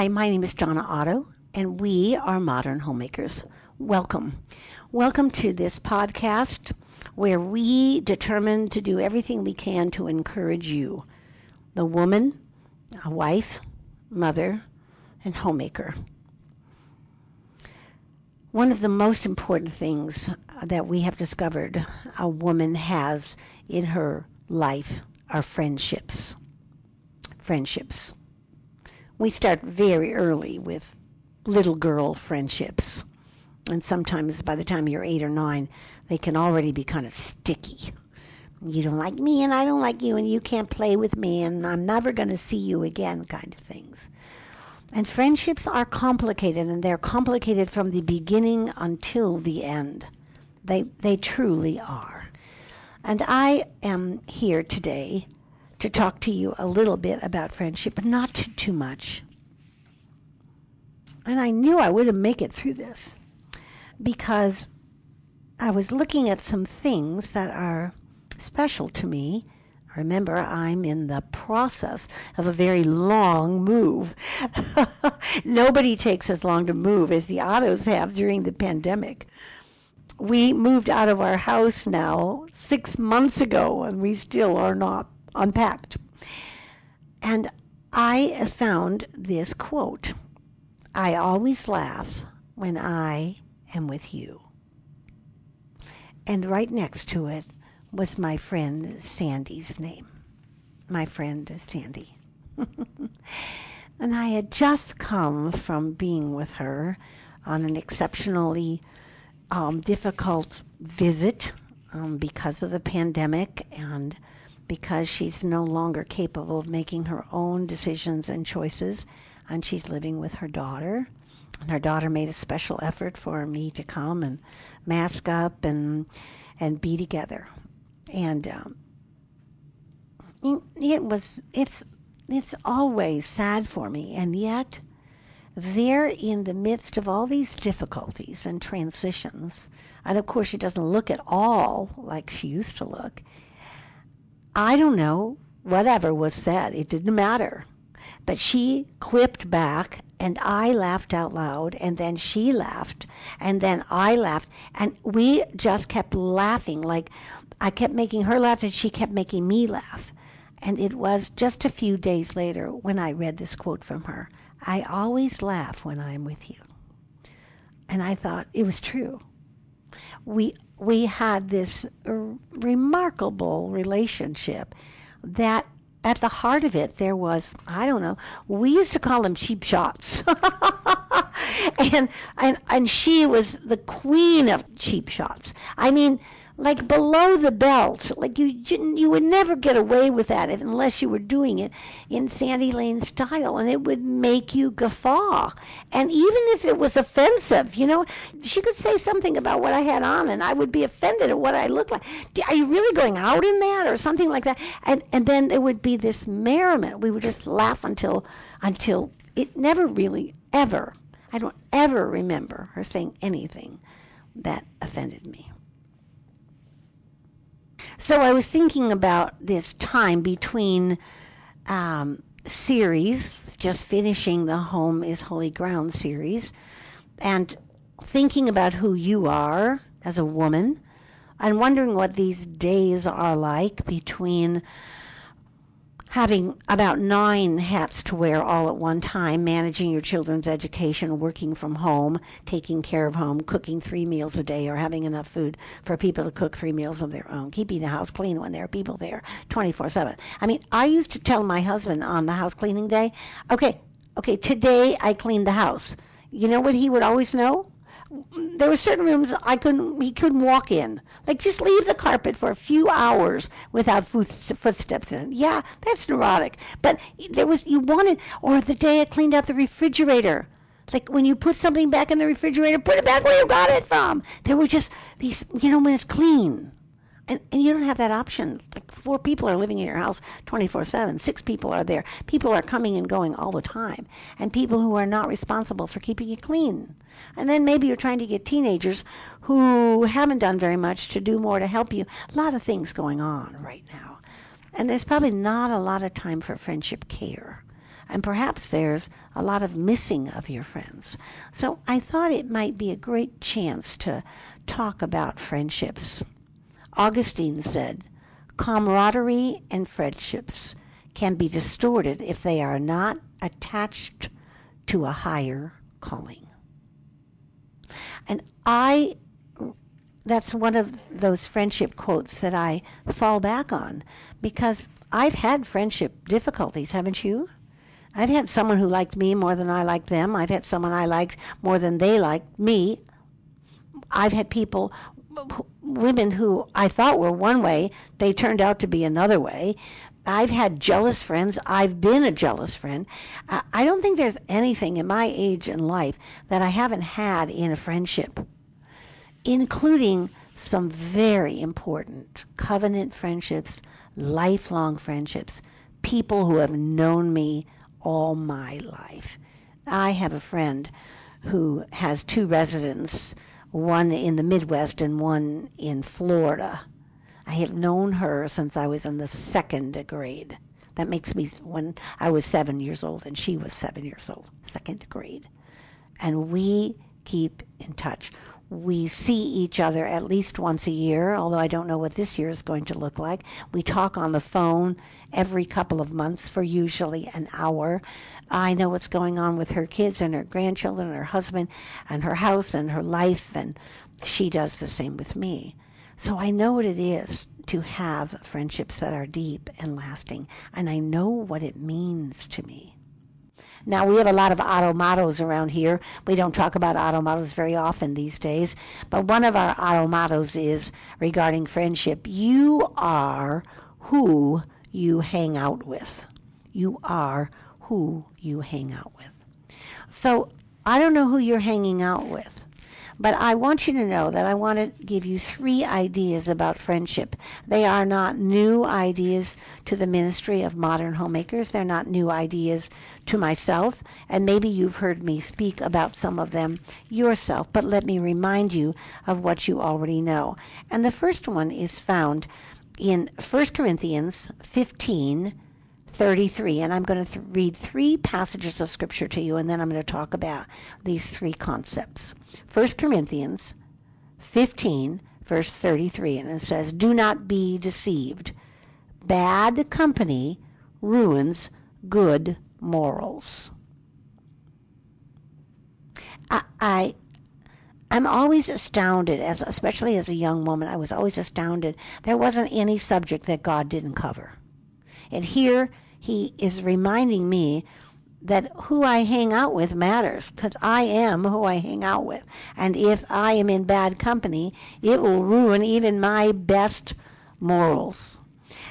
Hi, my name is Donna Otto, and we are Modern Homemakers. Welcome. Welcome to this podcast where we determine to do everything we can to encourage you, the woman, a wife, mother, and homemaker. One of the most important things that we have discovered a woman has in her life are friendships. Friendships. We start very early with little girl friendships. And sometimes by the time you're eight or nine, they can already be kind of sticky. You don't like me, and I don't like you, and you can't play with me, and I'm never going to see you again, kind of things. And friendships are complicated, and they're complicated from the beginning until the end. They, they truly are. And I am here today to talk to you a little bit about friendship, but not too, too much. And I knew I wouldn't make it through this because I was looking at some things that are special to me. Remember, I'm in the process of a very long move. Nobody takes as long to move as the Ottos have during the pandemic. We moved out of our house now six months ago, and we still are not unpacked. And I found this quote I always laugh when I am with you. And right next to it was my friend Sandy's name. My friend Sandy. and I had just come from being with her on an exceptionally um, difficult visit um, because of the pandemic and because she's no longer capable of making her own decisions and choices, and she's living with her daughter. And her daughter made a special effort for me to come and mask up and and be together. And um, it was it's it's always sad for me, and yet there in the midst of all these difficulties and transitions, and of course she doesn't look at all like she used to look. I don't know, whatever was said, it didn't matter. But she quipped back, and I laughed out loud, and then she laughed, and then I laughed, and we just kept laughing. Like I kept making her laugh, and she kept making me laugh. And it was just a few days later when I read this quote from her I always laugh when I'm with you. And I thought it was true. We we had this remarkable relationship that at the heart of it there was i don't know we used to call them cheap shots. And and and she was the queen of cheap shots. I mean like below the belt. Like you, you would never get away with that unless you were doing it in Sandy Lane style, and it would make you guffaw. And even if it was offensive, you know, she could say something about what I had on, and I would be offended at what I looked like. Are you really going out in that, or something like that? And and then there would be this merriment. We would just laugh until until it never really ever. I don't ever remember her saying anything that offended me. So I was thinking about this time between um, series, just finishing the Home is Holy Ground series, and thinking about who you are as a woman, and wondering what these days are like between having about nine hats to wear all at one time, managing your children's education, working from home, taking care of home, cooking three meals a day, or having enough food for people to cook three meals of their own, keeping the house clean when there are people there 24 7. I mean, I used to tell my husband on the house cleaning day, okay, okay, today I cleaned the house. You know what he would always know? There were certain rooms I couldn't he couldn't walk in. Like just leave the carpet for a few hours without footsteps in. Yeah, that's neurotic. But there was you wanted or the day I cleaned out the refrigerator. Like when you put something back in the refrigerator, put it back where you got it from. There were just these you know when it's clean. And, and you don't have that option. Like four people are living in your house 24 7. Six people are there. People are coming and going all the time. And people who are not responsible for keeping it clean. And then maybe you're trying to get teenagers who haven't done very much to do more to help you. A lot of things going on right now. And there's probably not a lot of time for friendship care. and perhaps there's a lot of missing of your friends. So I thought it might be a great chance to talk about friendships. Augustine said, camaraderie and friendships can be distorted if they are not attached to a higher calling. And I that's one of those friendship quotes that I fall back on because I've had friendship difficulties, haven't you? I've had someone who liked me more than I liked them. I've had someone I liked more than they liked me. I've had people, women who I thought were one way, they turned out to be another way. I've had jealous friends. I've been a jealous friend. I don't think there's anything in my age and life that I haven't had in a friendship including some very important covenant friendships, lifelong friendships, people who have known me all my life. I have a friend who has two residents, one in the Midwest and one in Florida. I have known her since I was in the second grade. That makes me when I was seven years old and she was seven years old, second grade. And we keep in touch we see each other at least once a year, although I don't know what this year is going to look like. We talk on the phone every couple of months for usually an hour. I know what's going on with her kids and her grandchildren and her husband and her house and her life, and she does the same with me. So I know what it is to have friendships that are deep and lasting, and I know what it means to me. Now, we have a lot of Otto mottos around here. We don't talk about Otto mottos very often these days, but one of our Otto mottos is regarding friendship you are who you hang out with. You are who you hang out with. So, I don't know who you're hanging out with. But I want you to know that I want to give you three ideas about friendship. They are not new ideas to the ministry of modern homemakers. They're not new ideas to myself. And maybe you've heard me speak about some of them yourself. But let me remind you of what you already know. And the first one is found in 1 Corinthians 15 33. And I'm going to th- read three passages of Scripture to you, and then I'm going to talk about these three concepts. 1 Corinthians 15, verse 33, and it says, Do not be deceived. Bad company ruins good morals. I, I I'm always astounded, as especially as a young woman, I was always astounded. There wasn't any subject that God didn't cover. And here he is reminding me that who I hang out with matters because I am who I hang out with. And if I am in bad company, it will ruin even my best morals.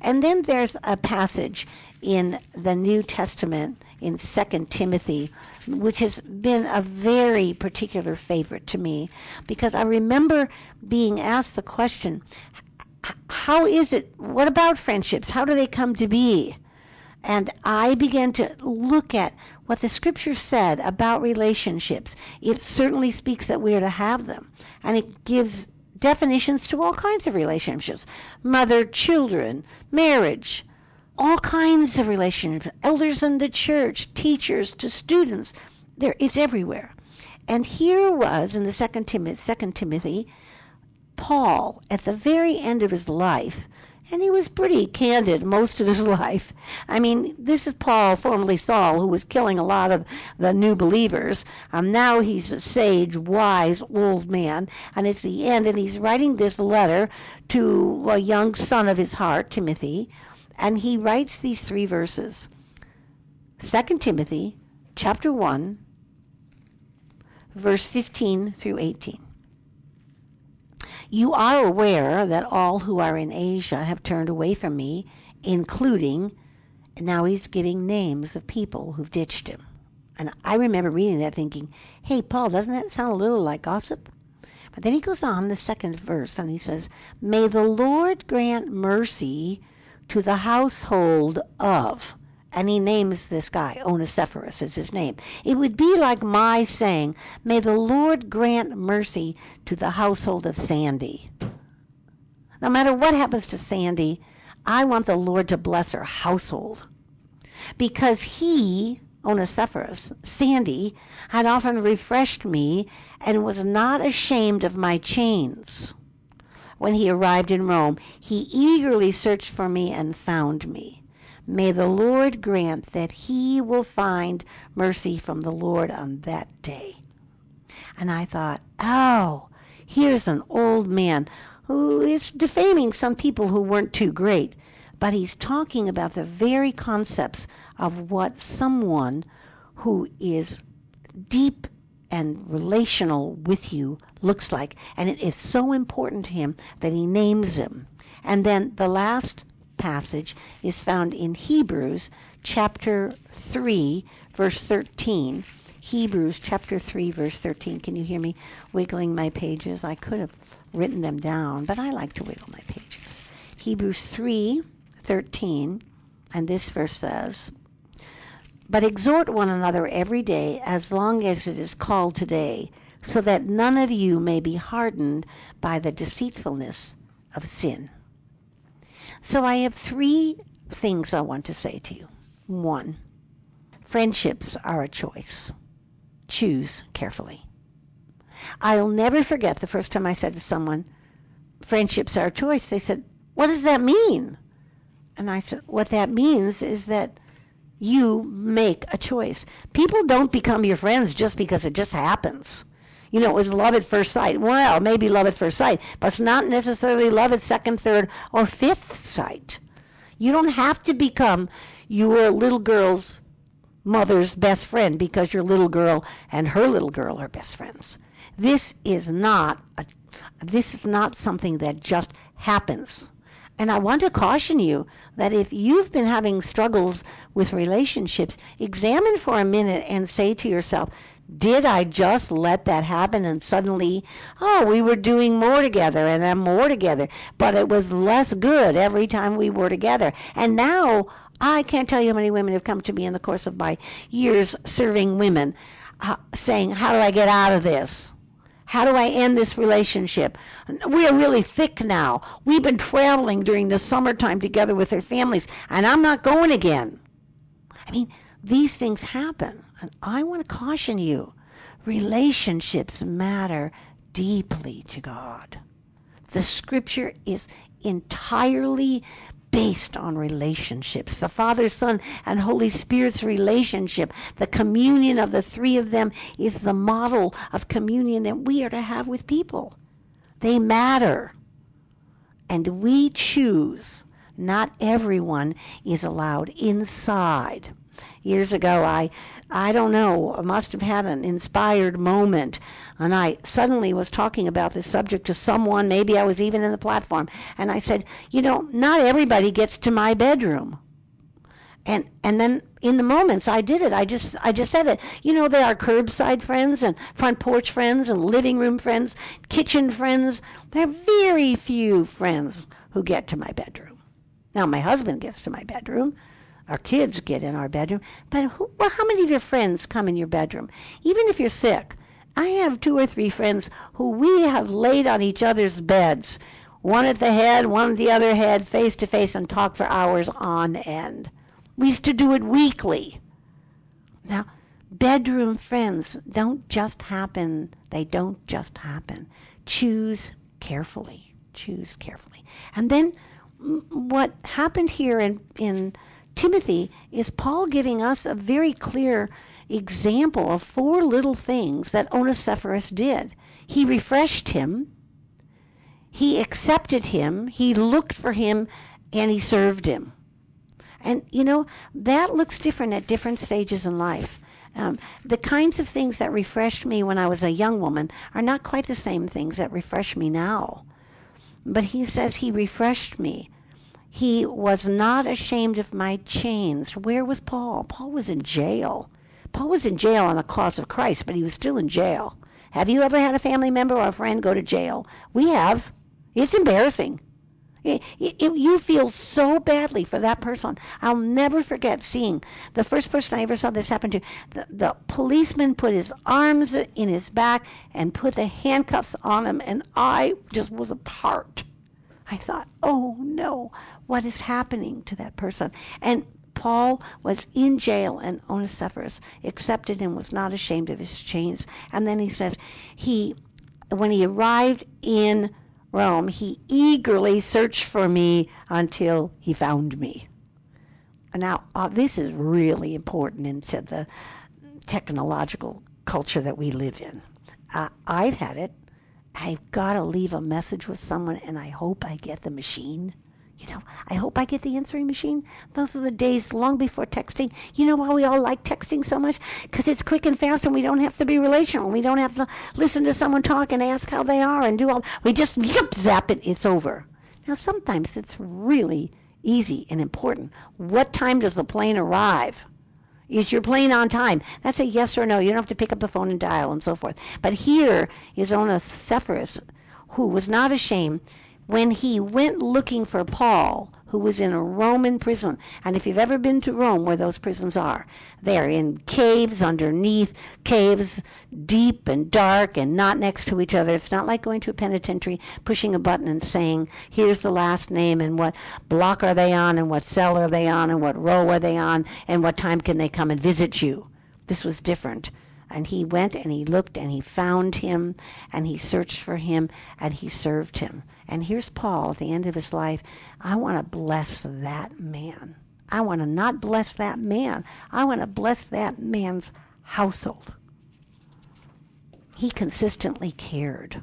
And then there's a passage in the New Testament in 2 Timothy, which has been a very particular favorite to me because I remember being asked the question how is it? What about friendships? How do they come to be? And I began to look at what the scripture said about relationships. It certainly speaks that we are to have them. And it gives definitions to all kinds of relationships mother, children, marriage, all kinds of relationships, elders in the church, teachers to students. There, it's everywhere. And here was in the second Timothy, second Timothy, Paul at the very end of his life and he was pretty candid most of his life. I mean, this is Paul, formerly Saul, who was killing a lot of the new believers. Um, now he's a sage, wise, old man, and it's the end, and he's writing this letter to a young son of his heart, Timothy, and he writes these three verses. 2 Timothy chapter 1 verse 15 through 18. You are aware that all who are in Asia have turned away from me, including, and now he's giving names of people who've ditched him. And I remember reading that thinking, hey, Paul, doesn't that sound a little like gossip? But then he goes on the second verse and he says, May the Lord grant mercy to the household of and he names this guy, Onesiphorus is his name. It would be like my saying, May the Lord grant mercy to the household of Sandy. No matter what happens to Sandy, I want the Lord to bless her household. Because he, Onesiphorus, Sandy, had often refreshed me and was not ashamed of my chains. When he arrived in Rome, he eagerly searched for me and found me. May the Lord grant that he will find mercy from the Lord on that day. And I thought, oh, here's an old man who is defaming some people who weren't too great, but he's talking about the very concepts of what someone who is deep and relational with you looks like. And it is so important to him that he names him. And then the last passage is found in Hebrews chapter 3, verse 13. Hebrews chapter 3, verse 13. Can you hear me wiggling my pages? I could have written them down, but I like to wiggle my pages. Hebrews 3, 13. And this verse says, But exhort one another every day as long as it is called today, so that none of you may be hardened by the deceitfulness of sin. So I have three things I want to say to you. One, friendships are a choice. Choose carefully. I'll never forget the first time I said to someone, friendships are a choice. They said, What does that mean? And I said, What that means is that you make a choice. People don't become your friends just because it just happens. You know, it was love at first sight. Well, maybe love at first sight, but it's not necessarily love at second, third, or fifth sight. You don't have to become your little girl's mother's best friend because your little girl and her little girl are best friends. This is not a, this is not something that just happens. And I want to caution you that if you've been having struggles with relationships, examine for a minute and say to yourself, did I just let that happen and suddenly, oh, we were doing more together and then more together, but it was less good every time we were together. And now I can't tell you how many women have come to me in the course of my years serving women uh, saying, how do I get out of this? How do I end this relationship? We are really thick now. We've been traveling during the summertime together with their families, and I'm not going again. I mean, these things happen. And I want to caution you relationships matter deeply to God. The scripture is entirely based on relationships. The Father, Son, and Holy Spirit's relationship, the communion of the three of them, is the model of communion that we are to have with people. They matter. And we choose. Not everyone is allowed inside years ago, I, I don't know, must have had an inspired moment. And I suddenly was talking about this subject to someone, maybe I was even in the platform, and I said, you know, not everybody gets to my bedroom. And, and then in the moments I did it, I just, I just said it. You know, there are curbside friends and front porch friends and living room friends, kitchen friends. There are very few friends who get to my bedroom. Now, my husband gets to my bedroom our kids get in our bedroom. But who, well, how many of your friends come in your bedroom? Even if you're sick, I have two or three friends who we have laid on each other's beds, one at the head, one at the other head, face to face, and talk for hours on end. We used to do it weekly. Now, bedroom friends don't just happen. They don't just happen. Choose carefully. Choose carefully. And then mm, what happened here in, in Timothy is Paul giving us a very clear example of four little things that Onesiphorus did. He refreshed him, he accepted him, he looked for him, and he served him. And, you know, that looks different at different stages in life. Um, the kinds of things that refreshed me when I was a young woman are not quite the same things that refresh me now. But he says he refreshed me. He was not ashamed of my chains. Where was Paul? Paul was in jail. Paul was in jail on the cause of Christ, but he was still in jail. Have you ever had a family member or a friend go to jail? We have. It's embarrassing. It, it, you feel so badly for that person. I'll never forget seeing the first person I ever saw this happen to. The, the policeman put his arms in his back and put the handcuffs on him, and I just was apart. I thought, oh no, what is happening to that person? And Paul was in jail and Onesiphorus accepted him, was not ashamed of his chains. And then he says, he, when he arrived in Rome, he eagerly searched for me until he found me. Now, uh, this is really important into the technological culture that we live in. Uh, I've had it. I've got to leave a message with someone, and I hope I get the machine. You know, I hope I get the answering machine. Those are the days long before texting. You know why we all like texting so much? Because it's quick and fast, and we don't have to be relational. We don't have to listen to someone talk and ask how they are and do all. We just yep, zap it. It's over. Now, sometimes it's really easy and important. What time does the plane arrive? Is your plane on time? That's a yes or no. You don't have to pick up the phone and dial and so forth. But here is Onesiphorus, who was not ashamed when he went looking for Paul, who was in a Roman prison. And if you've ever been to Rome, where those prisons are, they're in caves underneath, caves deep and dark and not next to each other. It's not like going to a penitentiary, pushing a button and saying, here's the last name and what block are they on and what cell are they on and what row are they on and what time can they come and visit you. This was different. And he went and he looked and he found him and he searched for him and he served him. And here's Paul at the end of his life. I want to bless that man. I want to not bless that man. I want to bless that man's household. He consistently cared.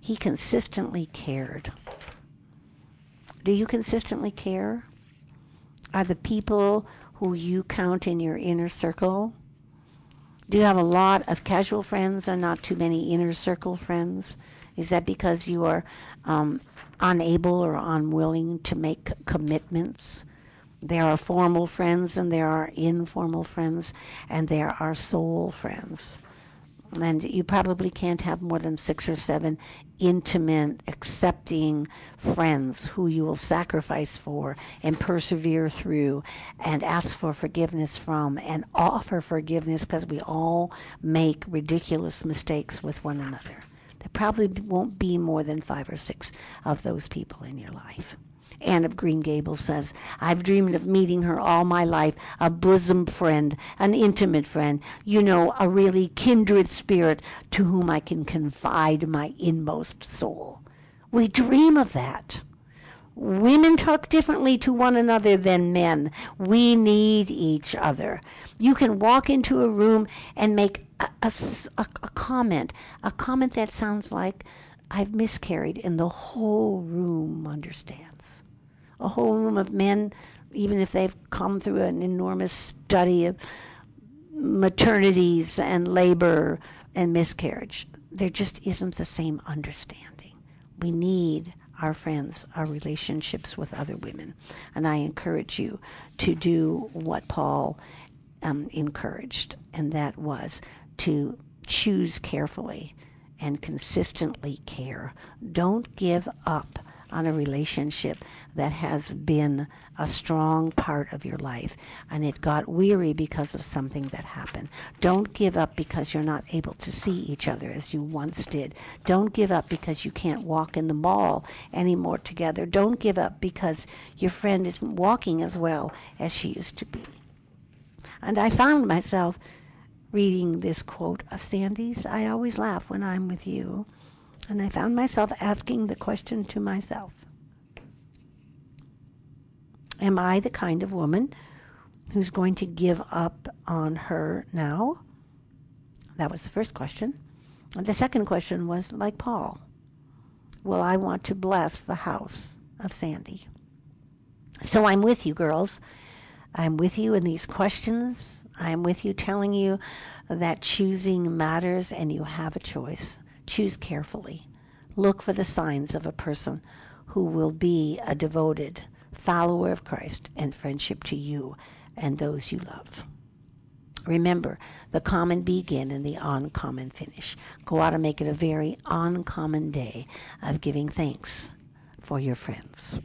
He consistently cared. Do you consistently care? Are the people who you count in your inner circle do you have a lot of casual friends and not too many inner circle friends? Is that because you are um, unable or unwilling to make commitments? There are formal friends and there are informal friends and there are soul friends and you probably can't have more than six or seven intimate, accepting friends who you will sacrifice for and persevere through and ask for forgiveness from and offer forgiveness because we all make ridiculous mistakes with one another. There probably won't be more than five or six of those people in your life. Anne of Green Gables says, I've dreamed of meeting her all my life, a bosom friend, an intimate friend, you know, a really kindred spirit to whom I can confide my inmost soul. We dream of that. Women talk differently to one another than men. We need each other. You can walk into a room and make a, a, a, comment, a comment that sounds like, I've miscarried, and the whole room understands a whole room of men, even if they've come through an enormous study of maternities and labor and miscarriage. There just isn't the same understanding. We need our friends, our relationships with other women. And I encourage you to do what Paul um, encouraged, and that was to choose carefully and consistently care. Don't give up on a relationship that has been a strong part of your life and it got weary because of something that happened. Don't give up because you're not able to see each other as you once did. Don't give up because you can't walk in the mall anymore together. Don't give up because your friend isn't walking as well as she used to be. And I found myself reading this quote of Sandy's I always laugh when I'm with you. And I found myself asking the question to myself Am I the kind of woman who's going to give up on her now? That was the first question. And the second question was like Paul Will I want to bless the house of Sandy? So I'm with you, girls. I'm with you in these questions. I'm with you telling you that choosing matters and you have a choice. Choose carefully. Look for the signs of a person who will be a devoted follower of Christ and friendship to you and those you love. Remember, the common begin and the uncommon finish. Go out and make it a very uncommon day of giving thanks for your friends.